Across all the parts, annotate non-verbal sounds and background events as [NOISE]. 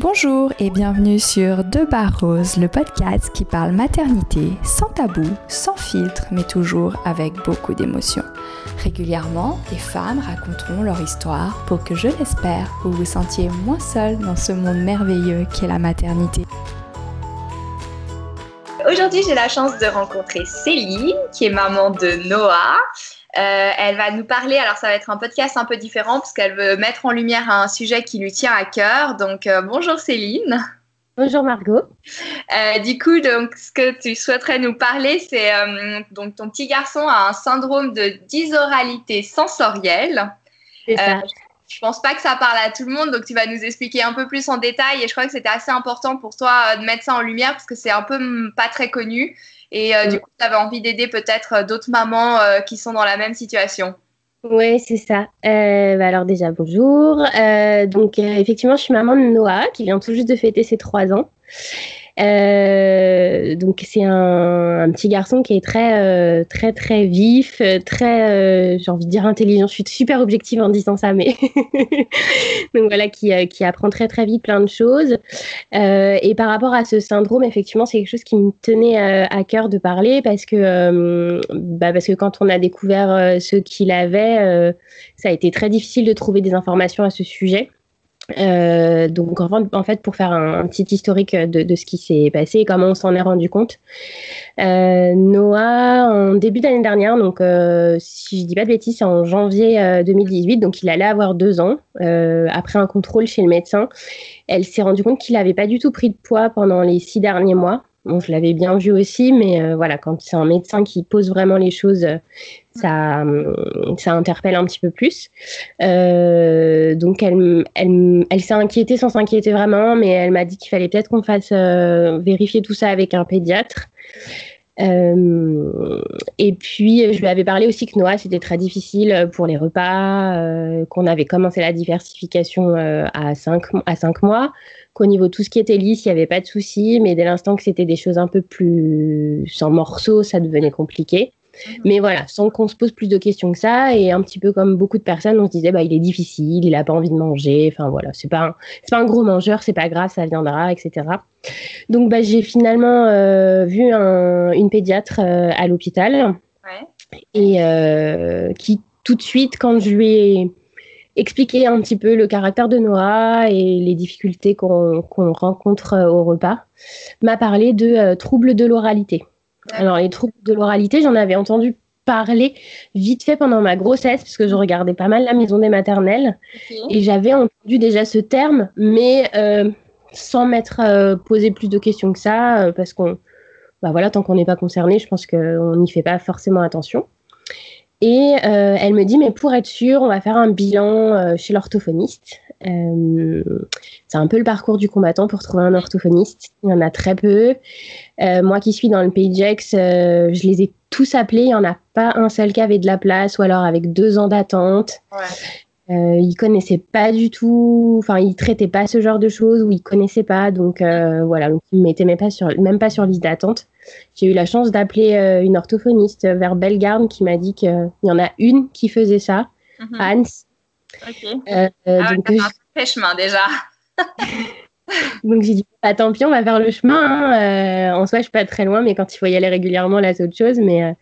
Bonjour et bienvenue sur De Bar Rose, le podcast qui parle maternité sans tabou, sans filtre, mais toujours avec beaucoup d'émotion. Régulièrement, des femmes raconteront leur histoire pour que, je l'espère, vous vous sentiez moins seul dans ce monde merveilleux qu'est la maternité. Aujourd'hui, j'ai la chance de rencontrer Céline, qui est maman de Noah. Euh, elle va nous parler, alors ça va être un podcast un peu différent parce qu'elle veut mettre en lumière un sujet qui lui tient à cœur. Donc euh, bonjour Céline. Bonjour Margot. Euh, du coup, donc ce que tu souhaiterais nous parler, c'est donc ton petit garçon a un syndrome de dysoralité sensorielle. C'est ça. Je pense pas que ça parle à tout le monde, donc tu vas nous expliquer un peu plus en détail. Et je crois que c'était assez important pour toi de mettre ça en lumière parce que c'est un peu pas très connu. Et euh, du coup, tu avais envie d'aider peut-être euh, d'autres mamans euh, qui sont dans la même situation. Oui, c'est ça. Bah alors déjà, bonjour. donc effectivement, je suis maman de Noah, qui vient tout juste de fêter ses trois ans. Euh, donc c'est un, petit garçon qui est très euh, très très vif, très euh, j'ai envie de dire intelligent. Je suis super objective en disant ça, mais [LAUGHS] donc voilà qui, qui apprend très très vite plein de choses. et par rapport à ce syndrome, effectivement, c'est quelque chose qui me tenait à cœur de parler parce que bah parce que quand on a découvert ce qu'il avait, ça a été très difficile de trouver des informations à ce sujet. Euh, donc en fait, pour faire un, petit historique de, ce qui s'est passé et comment on s'en est rendu compte, euh, Noah, en début d'année dernière, donc euh, si je dis pas de bêtises, c'est en janvier 2018, donc il allait avoir deux ans. après un contrôle chez le médecin, elle s'est rendue compte qu'il n'avait pas du tout pris de poids pendant les six derniers mois. Bon, je l'avais bien vu aussi, mais voilà, quand c'est un médecin qui pose vraiment les choses, ça, ça interpelle un petit peu plus. Donc elle, s'est inquiétée sans s'inquiéter vraiment, mais elle m'a dit qu'il fallait peut-être qu'on fasse euh, vérifier tout ça avec un pédiatre. Euh, et puis, je lui avais parlé aussi que Noah, c'était très difficile pour les repas, qu'on avait commencé la diversification à 5 à cinq mois, qu'au niveau tout ce qui était lisse, il n'y avait pas de souci, mais dès l'instant que c'était des choses un peu plus sans morceaux, ça devenait compliqué. Mhm. Mais voilà, sans qu'on se pose plus de questions que ça, et un petit peu comme beaucoup de personnes, on se disait, bah, il est difficile, il n'a pas envie de manger, enfin voilà, c'est pas, un, pas un gros mangeur, c'est pas grave, ça viendra, etc. Donc bah, j'ai finalement euh, vu une pédiatre euh, à l'hôpital, et euh, qui tout de suite, quand je lui ai expliqué un petit peu le caractère de Noah et les difficultés qu'on rencontre au repas, m'a parlé de troubles de l'oralité. Alors, les troubles de l'oralité, j'en avais entendu parler vite fait pendant ma grossesse, parce que je regardais pas mal la maison des maternelles. Et j'avais entendu déjà ce terme, mais euh, sans m'être euh, posé plus de questions que ça, euh, parce qu'on, bah voilà, tant qu'on n'est pas concerné, je pense qu'on n'y fait pas forcément attention. Et elle me dit, mais pour être sûr, on va faire un bilan chez l'orthophoniste. Euh, c'est un peu le parcours du combattant pour trouver un orthophoniste. Il y en a très peu. Euh, moi qui suis dans le Pays euh, je les ai tous appelés. Il n'y en a pas un seul qui avait de la place ou alors avec deux ans d'attente. Ouais. Euh, ils connaissaient pas du tout, enfin ils traitaient pas ce genre de choses ou ils connaissaient pas, donc voilà, donc ils me mettaient même pas sur, même pas sur liste d'attente. J'ai eu la chance d'appeler une orthophoniste vers Bellegarde qui m'a dit qu'il y en a une qui faisait ça, mm Anne, Ok. Euh, ah donc, ouais, fait chemin déjà. [LAUGHS] donc j'ai dit, bah, tant pis, on va faire le chemin. Hein. Euh, en soi, je suis pas très loin, mais quand il faut y aller régulièrement, là, c'est autre chose. Mais, euh,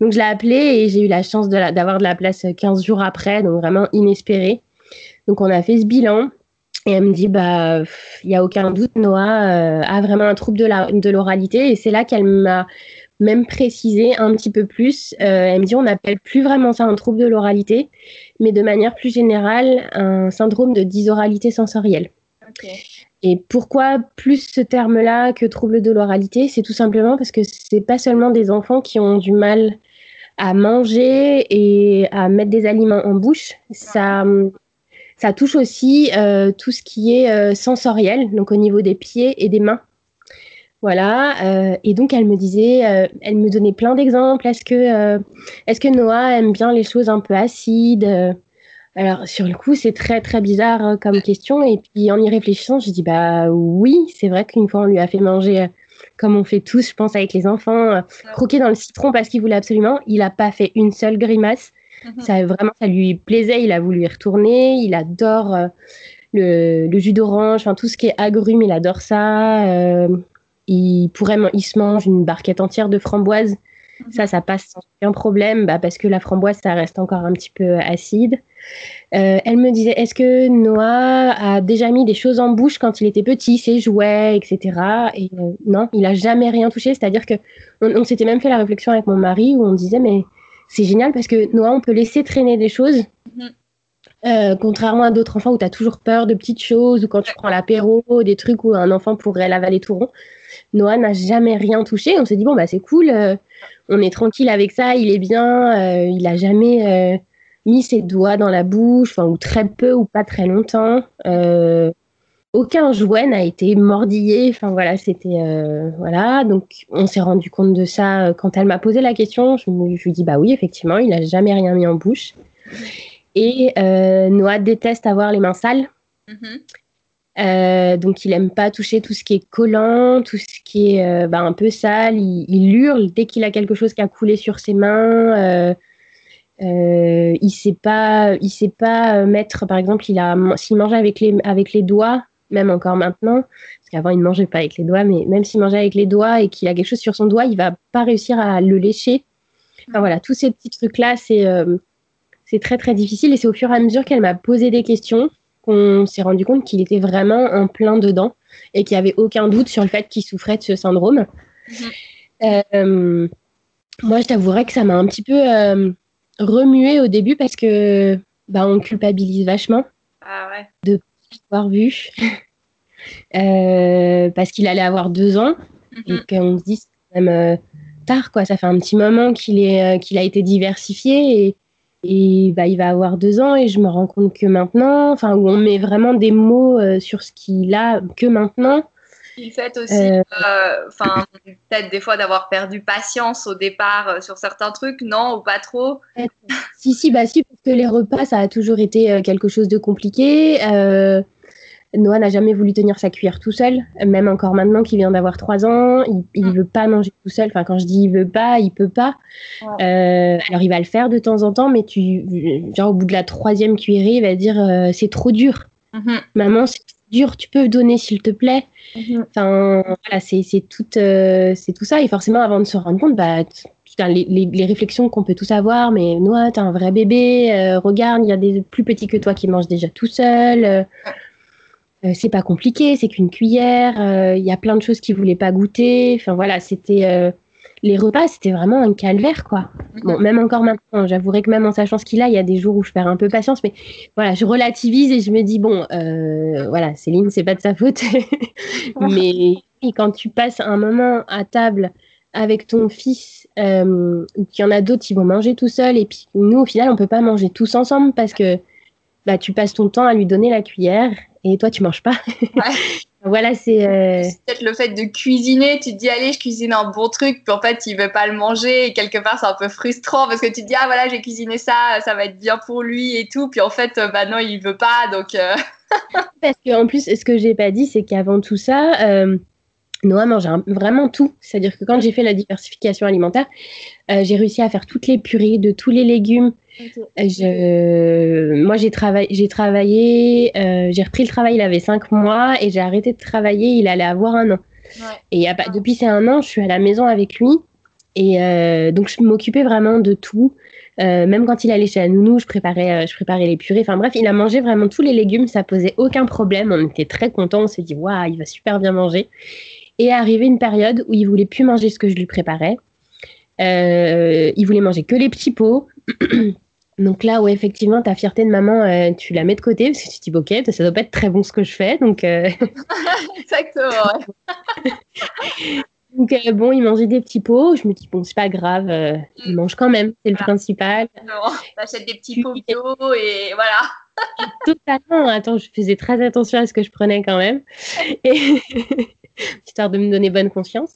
Donc je l'ai appelé et j'ai eu la chance d'avoir de, la place 15 jours après, donc vraiment inespéré. Donc on a fait ce bilan. Et elle me dit, bah, il n'y a aucun doute, Noah a vraiment un trouble de l'oralité. De et c'est là qu'elle m'a même préciser un petit peu plus. Euh, elle me dit on n'appelle plus vraiment ça un trouble de l'oralité, mais de manière plus générale un syndrome de dysoralité sensorielle. Et pourquoi plus ce terme-là que trouble de l'oralité? C'est tout simplement parce que c'est pas seulement des enfants qui ont du mal à manger et à mettre des aliments en bouche. Ça, ça touche aussi euh, tout ce qui est euh, sensoriel, donc au niveau des pieds et des mains. Voilà. Euh, et donc, elle me disait, elle me donnait plein d'exemples. Est-ce que, est-ce que Noah aime bien les choses un peu acides Alors, sur le coup, c'est très, très bizarre comme question. Et puis, en y réfléchissant, je dis, bah oui, c'est vrai qu'une fois, on lui a fait manger, comme on fait tous, je pense, avec les enfants, croquer dans le citron parce qu'il voulait absolument. Il n'a pas fait une seule grimace. Mhm. Ça, vraiment, ça lui plaisait. Il a voulu y retourner. Il adore le, jus d'orange, enfin tout ce qui est agrumes, il adore ça. Euh, il pourrait, il se mange une barquette entière de framboises. Ça, ça passe sans aucun problème, bah, parce que la framboise, ça reste encore un petit peu acide. Euh, elle me disait, est-ce que Noah a déjà mis des choses en bouche quand il était petit, ses jouets, etc. Et euh, non, il a jamais rien touché. C'est-à-dire que on, s'était même fait la réflexion avec mon mari où on disait, mais c'est génial parce que Noah, on peut laisser traîner des choses. Mhm. Euh, contrairement à d'autres enfants où tu as toujours peur de petites choses, ou quand tu prends l'apéro, des trucs où un enfant pourrait l'avaler tout rond. Noah n'a jamais rien touché. On s'est dit, bon, bah, c'est cool, on est tranquille avec ça, il est bien, il a jamais mis ses doigts dans la bouche, ou très peu ou pas très longtemps. Euh, aucun jouet n'a été mordillé. Enfin voilà, c'était euh, voilà. Donc on s'est rendu compte de ça euh, quand elle m'a posé la question. Je, me, lui dis bah oui effectivement, il n'a jamais rien mis en bouche. Et Noah déteste avoir les mains sales. Mm-hmm. donc il aime pas toucher tout ce qui est collant, tout ce qui est bah, un peu sale. Il, il hurle dès qu'il a quelque chose qui a coulé sur ses mains. Euh, il sait pas, il sait pas euh, mettre, par exemple, il a, s'il mangeait avec les, avec les doigts, même encore maintenant, parce qu'avant il ne mangeait pas avec les doigts, mais même s'il mangeait avec les doigts et qu'il a quelque chose sur son doigt, il va pas réussir à le lécher. Enfin voilà, tous ces petits trucs-là, c'est euh, c'est très très difficile et c'est au fur et à mesure qu'elle m'a posé des questions qu'on s'est rendu compte qu'il était vraiment en plein dedans et qu'il n'y avait aucun doute sur le fait qu'il souffrait de ce syndrome. Mhm. moi, je t'avouerais que ça m'a un petit peu remué au début parce que bah, on culpabilise vachement ah ouais. de avoir vu. [LAUGHS] Euh, parce qu'il allait avoir deux ans et mhm. qu'on se dit c'est quand même euh, tard quoi ça fait un petit moment qu'il est euh, qu'il a été diversifié et, et bah, il va avoir deux ans et je me rends compte que maintenant enfin où on met vraiment des mots sur ce qu'il a que maintenant le fait aussi, euh, euh, enfin, peut-être des fois d'avoir perdu patience au départ euh, sur certains trucs, non, ou pas trop? Si, si, bah si, parce que les repas, ça a toujours été quelque chose de compliqué. Noah n'a jamais voulu tenir sa cuillère tout seul, même encore maintenant qu'il vient d'avoir trois ans, il ne mm. veut pas manger tout seul. Enfin, quand je dis il veut pas, il peut pas. alors il va le faire de temps en temps, mais tu, genre au bout de la troisième cuillerée, il va dire c'est trop dur. Mm-hmm. Maman, c'est dur, tu peux donner s'il te plaît. Mhm. Enfin, voilà, c'est tout, euh, c'est tout ça. Et forcément, avant de se rendre compte, bah, les, les, réflexions qu'on peut tous avoir, mais Noah, t'es un vrai bébé, euh, regarde, il y a des plus petits que toi qui mangent déjà tout seul. Euh, c'est pas compliqué, c'est qu'une cuillère. Il y a plein de choses qu'il voulait pas goûter. Enfin voilà, c'était les repas, c'était vraiment un calvaire, quoi. Bon, même encore maintenant, j'avouerai que même en sachant ce qu'il a, il y a des jours où je perds un peu patience, mais voilà, je relativise et je me dis, bon, euh, voilà, Céline, c'est pas de sa faute. [LAUGHS] mais quand tu passes un moment à table avec ton fils, euh, ou qu'il y en a d'autres qui vont manger tout seul, et puis nous, au final, on peut pas manger tous ensemble parce que bah, tu passes ton temps à lui donner la cuillère et toi, tu manges pas. [LAUGHS] Voilà, c'est. Euh, peut-être le fait de cuisiner, tu te dis, allez, je cuisine un bon truc, puis en fait, il veut pas le manger, et quelque part, c'est un peu frustrant parce que tu te dis, ah voilà, j'ai cuisiné ça, ça va être bien pour lui et tout, puis en fait, euh, bah non, il veut pas, donc. Euh. [LAUGHS] parce qu'en plus, ce que j'ai pas dit, c'est qu'avant tout ça, Noah mange vraiment tout. C'est-à-dire que quand j'ai fait la diversification alimentaire, j'ai réussi à faire toutes les purées de tous les légumes. Je, moi, j'ai travaillé, j'ai travaillé, euh, j'ai repris le travail, il avait cinq mois et j'ai arrêté de travailler, il allait avoir un an. Et y a pas, depuis ces un an, je suis à la maison avec lui et euh, donc je m'occupais vraiment de tout. Euh, même quand il allait chez la nounou, je préparais, je préparais les purées. Enfin bref, il a mangé vraiment tous les légumes, ça posait aucun problème. On était très contents, on s'est dit waouh, il va super bien manger. Et arrivée une période où il voulait plus manger ce que je lui préparais. il voulait manger que les petits pots. [CLEARS THROAT] Donc là, où effectivement, ta fierté de maman, euh, tu la mets de côté parce que tu te dis, ok, ça doit pas être très bon ce que je fais. Donc, euh, [LAUGHS] Exactement. [LAUGHS] donc euh, bon, il mangeait des petits pots. Je me dis, bon, c'est pas grave, il mange quand même, c'est le principal. Non, t'achètes des petits pots bio et voilà. Totalement. Attends, je faisais très attention à ce que je prenais quand même. Et [LAUGHS] histoire de me donner bonne conscience.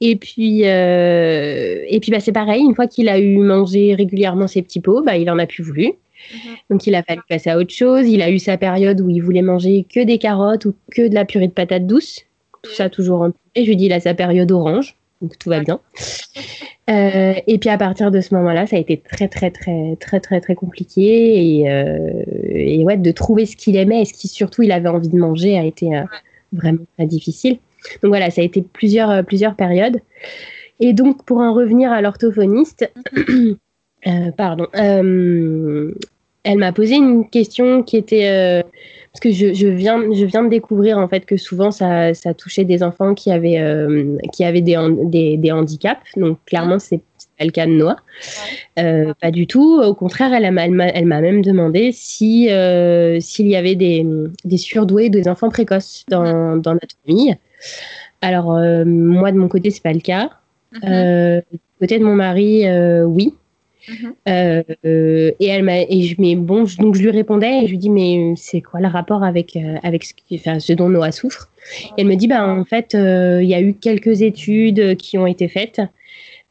Et puis, euh, et puis bah, c'est pareil, une fois qu'il a eu mangé régulièrement ses petits pots, bah, il en a plus voulu. Mhm. Donc il a fallu passer à autre chose. Il a eu sa période où il voulait manger que des carottes ou que de la purée de patates douces. Tout ça toujours en Et je lui dis, il a sa période orange. donc tout va bien. Euh, et puis à partir de ce moment-là, ça a été très très très très très très compliqué et, euh, et ouais, de trouver ce qu'il aimait et ce qui surtout il avait envie de manger a été euh, vraiment très difficile. Donc voilà, ça a été plusieurs plusieurs périodes. Et donc pour en revenir à l'orthophoniste, [CLEARS THROAT] pardon, elle m'a posé une question qui était parce que je, je, viens, je viens de découvrir en fait que souvent ça, ça touchait des enfants qui avaient, euh, qui avaient des, des, des, handicaps. Donc clairement, c'est pas le cas de Noah. Euh, pas du tout. Au contraire, elle, elle m'a même demandé si euh, s'il y avait des, des surdoués, des enfants précoces dans, dans notre famille. Alors moi de mon côté, c'est pas le cas. Mm-hmm. côté de mon mari, oui. Mhm. Euh, et elle m'a et je mais bon donc je lui répondais et je lui dis mais c'est quoi le rapport avec euh, avec ce, enfin, ce dont Noah souffre? Et elle me dit bah en fait euh, il y a eu quelques études qui ont été faites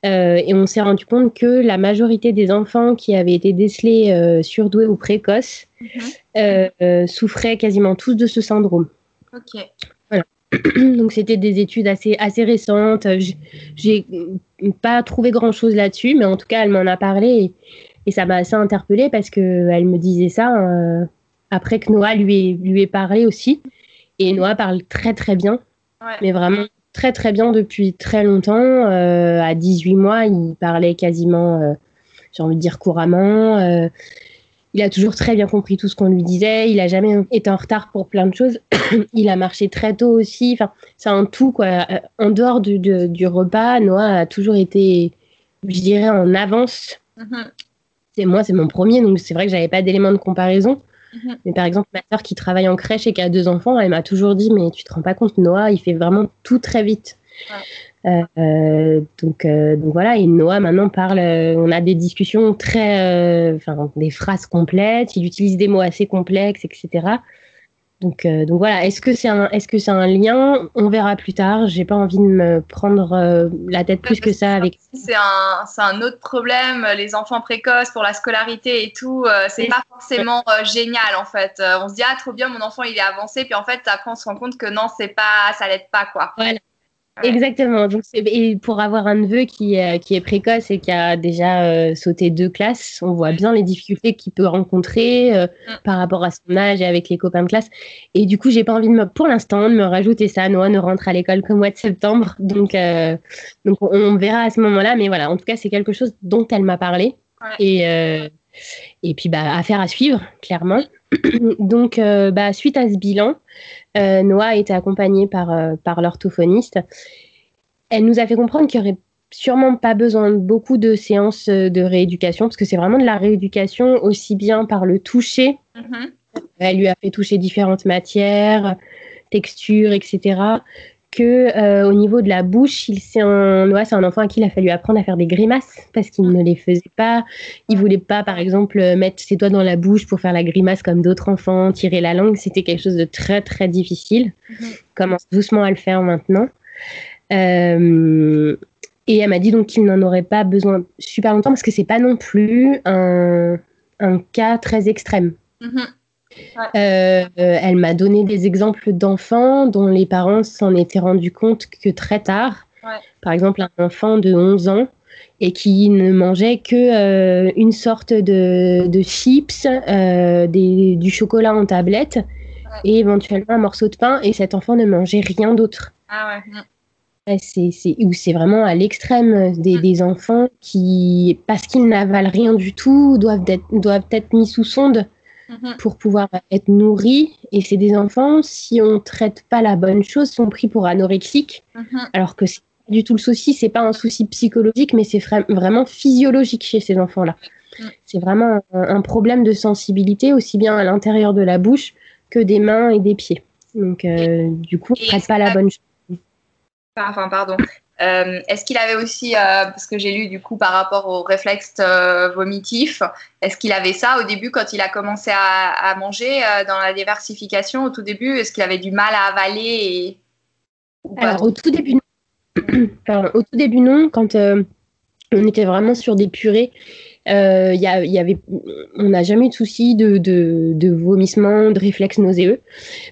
et on s'est rendu compte que la majorité des enfants qui avaient été décelés surdoués ou précoces mhm. souffraient quasiment tous de ce syndrome. [CLEARS THROAT] Donc c'était des études assez, assez récentes. J'ai pas trouvé grand chose là-dessus, mais en tout cas elle m'en a parlé et, ça m'a assez interpellée parce qu'elle me disait ça euh, après que Noah lui ait, lui ait parlé aussi. Et Noah parle très très bien, mais vraiment très très bien depuis très longtemps. Euh, à 18 mois, il parlait quasiment, euh, j'ai envie de dire couramment il a toujours très bien compris tout ce qu'on lui disait. Il a jamais été en retard pour plein de choses. [CLEARS THROAT] il a marché très tôt aussi. Enfin, c'est un tout quoi. Euh, en dehors du, du, repas, Noah a toujours été, je dirais, en avance. Mm-hmm. C'est moi, c'est mon premier, donc c'est vrai que j'avais pas d'éléments de comparaison. Mm-hmm. Mais par exemple, ma soeur qui travaille en crèche et qui a deux enfants, elle m'a toujours dit, mais tu te rends pas compte, Noah, il fait vraiment tout très vite. Euh, donc, euh, donc voilà, et Noah maintenant parle, euh, on a des discussions très, enfin des phrases complètes, il utilise des mots assez complexes, etc. Donc, donc voilà, est-ce que c'est un, est-ce que c'est un lien? On verra plus tard. J'ai pas envie de me prendre la tête plus que ça avec. C'est un, c'est un autre problème. Les enfants précoces pour la scolarité et tout, c'est pas forcément génial en fait. on se dit ah trop bien, mon enfant il est avancé, puis en fait après on se rend compte que non, c'est pas, ça l'aide pas quoi. Voilà. Exactement. Donc, et pour avoir un neveu qui, qui est précoce et qui a déjà euh, sauté deux classes, on voit bien les difficultés qu'il peut rencontrer euh, mm. par rapport à son âge et avec les copains de classe. Et du coup, j'ai pas envie de me, pour l'instant de me rajouter ça. Noah ne rentre à l'école qu'au mois de septembre, donc euh, donc on, verra à ce moment-là. Mais voilà, en tout cas, c'est quelque chose dont elle m'a parlé et et puis bah affaire à suivre clairement. [COUGHS] donc bah suite à ce bilan. Euh, Noah a été accompagnée par, euh, par l'orthophoniste. Elle nous a fait comprendre qu'il n'y aurait sûrement pas besoin de beaucoup de séances euh, de rééducation, parce que c'est vraiment de la rééducation aussi bien par le toucher. Mm-hmm. Elle lui a fait toucher différentes matières, textures, etc que euh, au niveau de la bouche, il c'est un Noah, c'est un enfant à qui il a fallu apprendre à faire des grimaces parce qu'il ne les faisait pas. Il voulait pas, par exemple, mettre ses doigts dans la bouche pour faire la grimace comme d'autres enfants, tirer la langue. C'était quelque chose de très très difficile. Il mhm. commence doucement à le faire maintenant. Euh, et elle m'a dit donc qu'il n'en aurait pas besoin super longtemps parce que c'est pas non plus un, un cas très extrême. Euh, elle m'a donné des exemples d'enfants dont les parents s'en étaient rendus compte que très tard. Par exemple, un enfant de 11 ans et qui ne mangeait que euh, une sorte de, chips, euh, du chocolat en tablette et éventuellement un morceau de pain et cet enfant ne mangeait rien d'autre. Ah c'est où c'est vraiment à l'extrême des, mm. des, enfants qui, parce qu'ils n'avalent rien du tout, doivent être, doivent être mis sous sonde Mhm. pour pouvoir être nourris. Et c'est des enfants, si on ne traite pas la bonne chose, sont pris pour anorexiques, mhm. alors que c'est pas du tout le souci, c'est pas un souci psychologique, mais c'est vraiment physiologique chez ces enfants-là. Mhm. C'est vraiment un, problème de sensibilité, aussi bien à l'intérieur de la bouche que des mains et des pieds. Donc, euh, du coup, on ne traite pas la bonne chose. Enfin, pardon. Euh, est-ce qu'il avait aussi, euh, parce que j'ai lu du coup par rapport au réflexe euh, vomitif, est-ce qu'il avait ça au début quand il a commencé à, manger dans la diversification au tout début? Est-ce qu'il avait du mal à avaler Alors au tout début, non. [CLEARS THROAT] au tout début non. Quand on était vraiment sur des purées euh, y, y avait, on n'a jamais eu de souci de, de, de vomissement, de réflexes nauséeux.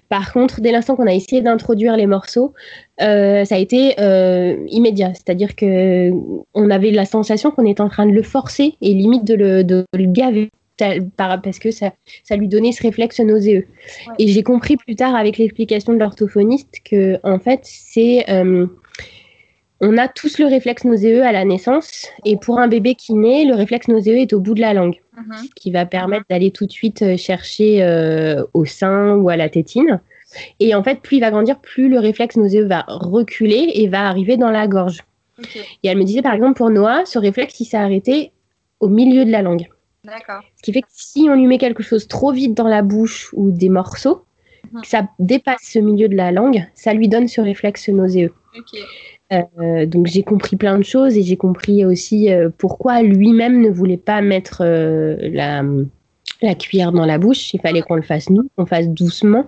Par contre, dès l'instant qu'on a essayé d'introduire les morceaux, euh, ça a été euh, immédiat. C'est-à-dire que on avait la sensation qu'on était en train de le forcer et limite de le, de le gaver parce que ça, ça lui donnait ce réflexe nauséeux. Et j'ai compris plus tard avec l'explication de l'orthophoniste que en fait c'est euh, on a tous le réflexe nauséeux à la naissance et pour un bébé qui naît, le réflexe nauséeux est au bout de la langue, mhm. ce qui va permettre d'aller tout de suite euh, chercher euh, au sein ou à la tétine. Et en fait, plus il va grandir, plus le réflexe nauséeux va reculer et va arriver dans la gorge. Et elle me disait par exemple pour Noah, ce réflexe il s'est arrêté au milieu de la langue. Ce qui fait que si on lui met quelque chose trop vite dans la bouche ou des morceaux, mhm. que ça dépasse ce milieu de la langue, ça lui donne ce réflexe nauséeux. Euh, donc j'ai compris plein de choses et j'ai compris aussi euh, pourquoi lui-même ne voulait pas mettre euh, la, la, cuillère dans la bouche. Il fallait qu'on le fasse nous, qu'on fasse doucement.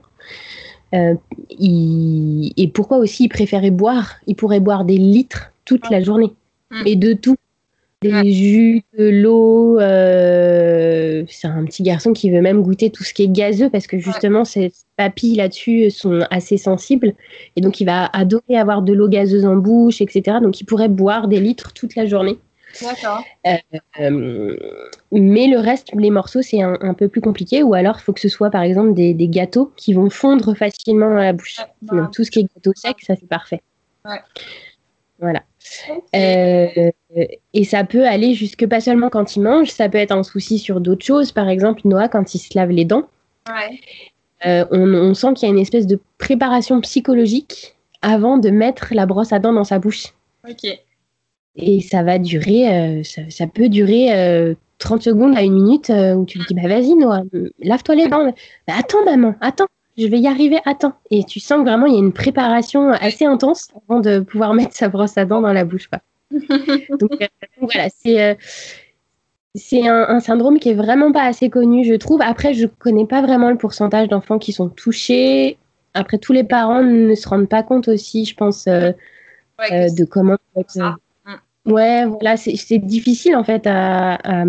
et pourquoi aussi il préférait boire? Il pourrait boire des litres toute la journée mm. et de tout des jus, de l'eau. Euh, c'est un petit garçon qui veut même goûter tout ce qui est gazeux parce que justement, ses papilles là-dessus sont assez sensibles. Et donc, il va adorer avoir de l'eau gazeuse en bouche, etc. Donc, il pourrait boire des litres toute la journée. D'accord. Euh, euh, mais le reste, les morceaux, c'est un, peu plus compliqué. Ou alors, il faut que ce soit par exemple des, gâteaux qui vont fondre facilement dans la bouche. Donc, tout ce qui est gâteau sec, ça c'est parfait. Ouais. Voilà. Et ça peut aller jusque pas seulement quand il mange, ça peut être un souci sur d'autres choses. Par exemple, Noah, quand il se lave les dents, euh, on, sent qu'il y a une espèce de préparation psychologique avant de mettre la brosse à dents dans sa bouche. Et ça va durer, euh, ça, peut durer 30 secondes à une minute où tu lui dis bah vas-y Noah, lave-toi les dents. Bah, attends maman, attends je vais y arriver temps. Et tu sens que vraiment, il y a une préparation assez intense avant de pouvoir [LAUGHS] mettre sa brosse à dents dans la bouche. [LAUGHS] donc, euh, voilà, c'est euh, c'est un, syndrome qui est vraiment pas assez connu, je trouve. Après, je connais pas vraiment le pourcentage d'enfants qui sont touchés. Après, tous les parents ne se rendent pas compte aussi, je pense, euh, de comment. ouais, voilà, c'est difficile en fait à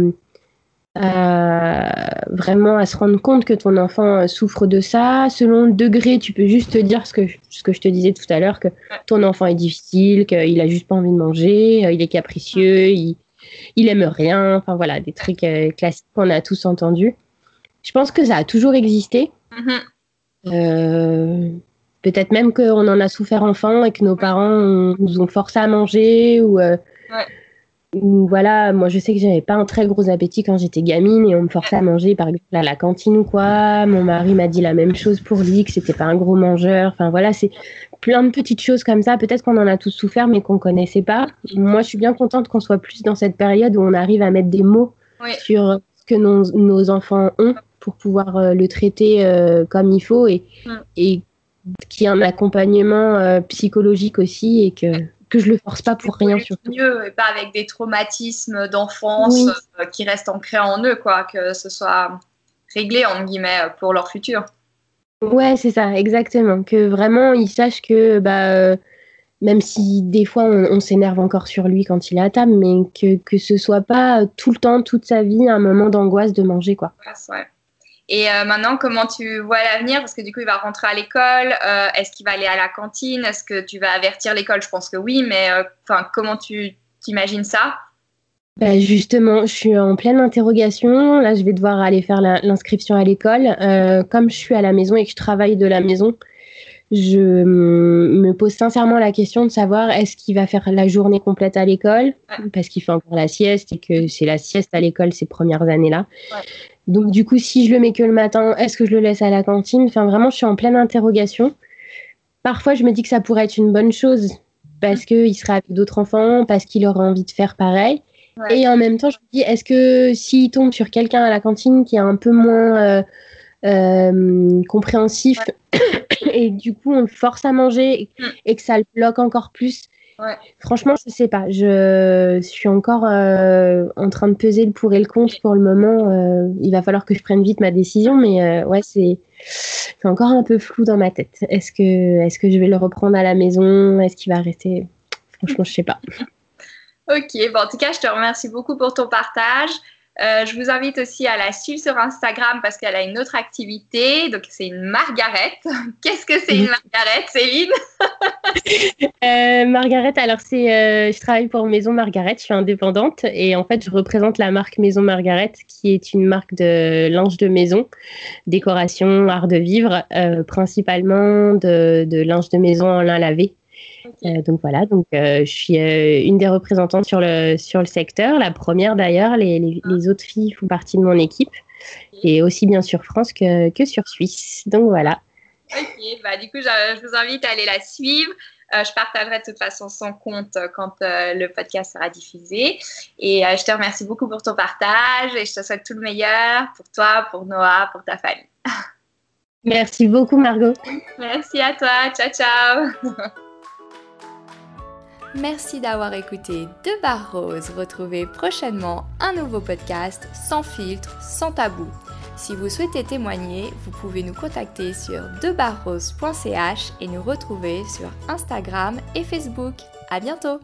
vraiment à se rendre compte que ton enfant souffre de ça. Selon le degré, tu peux juste te dire ce que, ce que je te disais tout à l'heure, que ton enfant est difficile, qu'il a juste pas envie de manger, euh, il est capricieux, il, il aime rien. Enfin voilà, des trucs euh, classiques qu'on a tous entendus. Je pense que ça a toujours existé. Mm-hmm. Euh, peut-être même qu'on en a souffert enfant et que nos parents nous ont forcé à manger ou voilà, moi je sais que j'avais pas un très gros appétit quand j'étais gamine et on me forçait à manger par exemple à la cantine ou quoi. Mon mari m'a dit la même chose pour lui, que c'était pas un gros mangeur. Enfin voilà, c'est plein de petites choses comme ça. Peut-être qu'on en a tous souffert mais qu'on connaissait pas. Moi je suis bien contente qu'on soit plus dans cette période où on arrive à mettre des mots sur ce que nos, enfants ont pour pouvoir euh, le traiter euh, comme il faut et, et qu'il y ait un accompagnement euh, psychologique aussi et que que je le force pas pour rien surtout. Mieux et pas avec des traumatismes d'enfance euh, qui restent ancrés en eux, quoi, que ce soit réglé en guillemets pour leur futur. Ouais, c'est ça, exactement. Que vraiment ils sachent que bah euh, même si des fois on, s'énerve encore sur lui quand il est à table, mais que, que ce soit pas tout le temps, toute sa vie, un moment d'angoisse de manger, quoi. Ouais, et euh, maintenant, comment tu vois l'avenir? Parce que du coup, il va rentrer à l'école. Euh, est-ce qu'il va aller à la cantine? Est-ce que tu vas avertir l'école? Je pense que oui, mais euh, comment tu t'imagines ça? Bah, justement, je suis en pleine interrogation. Là, je vais devoir aller faire l'inscription à l'école. comme je suis à la maison et que je travaille de la maison, je me pose sincèrement la question de savoir est-ce qu'il va faire la journée complète à l'école? Parce qu'il fait encore la sieste et que c'est la sieste à l'école ces premières années-là. Donc du coup, si je le mets que le matin, est-ce que je le laisse à la cantine? Enfin, vraiment, je suis en pleine interrogation. Parfois, je me dis que ça pourrait être une bonne chose parce qu'il sera avec d'autres enfants, parce qu'il aura envie de faire pareil. Et en même temps, je me dis, est-ce que s'il tombe sur quelqu'un à la cantine qui est un peu moins euh, euh, compréhensif et du coup on le force à manger mm. et, que ça le bloque encore plus, Franchement, je sais pas. Je suis encore euh, en train de peser le pour et le contre pour le moment. Euh, il va falloir que je prenne vite ma décision, mais euh, ouais, c'est encore un peu flou dans ma tête. Est-ce que, est que je vais le reprendre à la maison? Est-ce qu'il va rester? Franchement, je sais pas. [LAUGHS] ok, bon, en tout cas, je te remercie beaucoup pour ton partage. Euh, je vous invite aussi à la suivre sur Instagram parce qu'elle a une autre activité. Donc, c'est une Margaret. [LAUGHS] Qu'est-ce que c'est une Margaret, Céline [LAUGHS] euh, Margaret, alors c'est, euh, je travaille pour Maison Margaret, je suis indépendante et en fait, je représente la marque Maison Margaret qui est une marque de linge de maison, décoration, art de vivre, principalement de, de linge de maison en lin lavé. Euh, donc voilà, donc euh, je suis euh, une des représentantes sur le, sur le secteur, la première d'ailleurs, les, les, les, autres filles font partie de mon équipe, et aussi bien sur France que, que sur Suisse. Donc voilà. Ok, bah, du coup, je, je, vous invite à aller la suivre. Euh, je partagerai de toute façon son compte quand euh, le podcast sera diffusé. Et je te remercie beaucoup pour ton partage et je te souhaite tout le meilleur pour toi, pour Noah, pour ta famille. Merci beaucoup, Margot. Merci à toi. Ciao, ciao. [LAUGHS] Merci d'avoir écouté Barres Roses. Retrouvez prochainement un nouveau podcast sans filtre, sans tabou. Si vous souhaitez témoigner, vous pouvez nous contacter sur deuxbarroses.ch et nous retrouver sur Instagram et Facebook. À bientôt!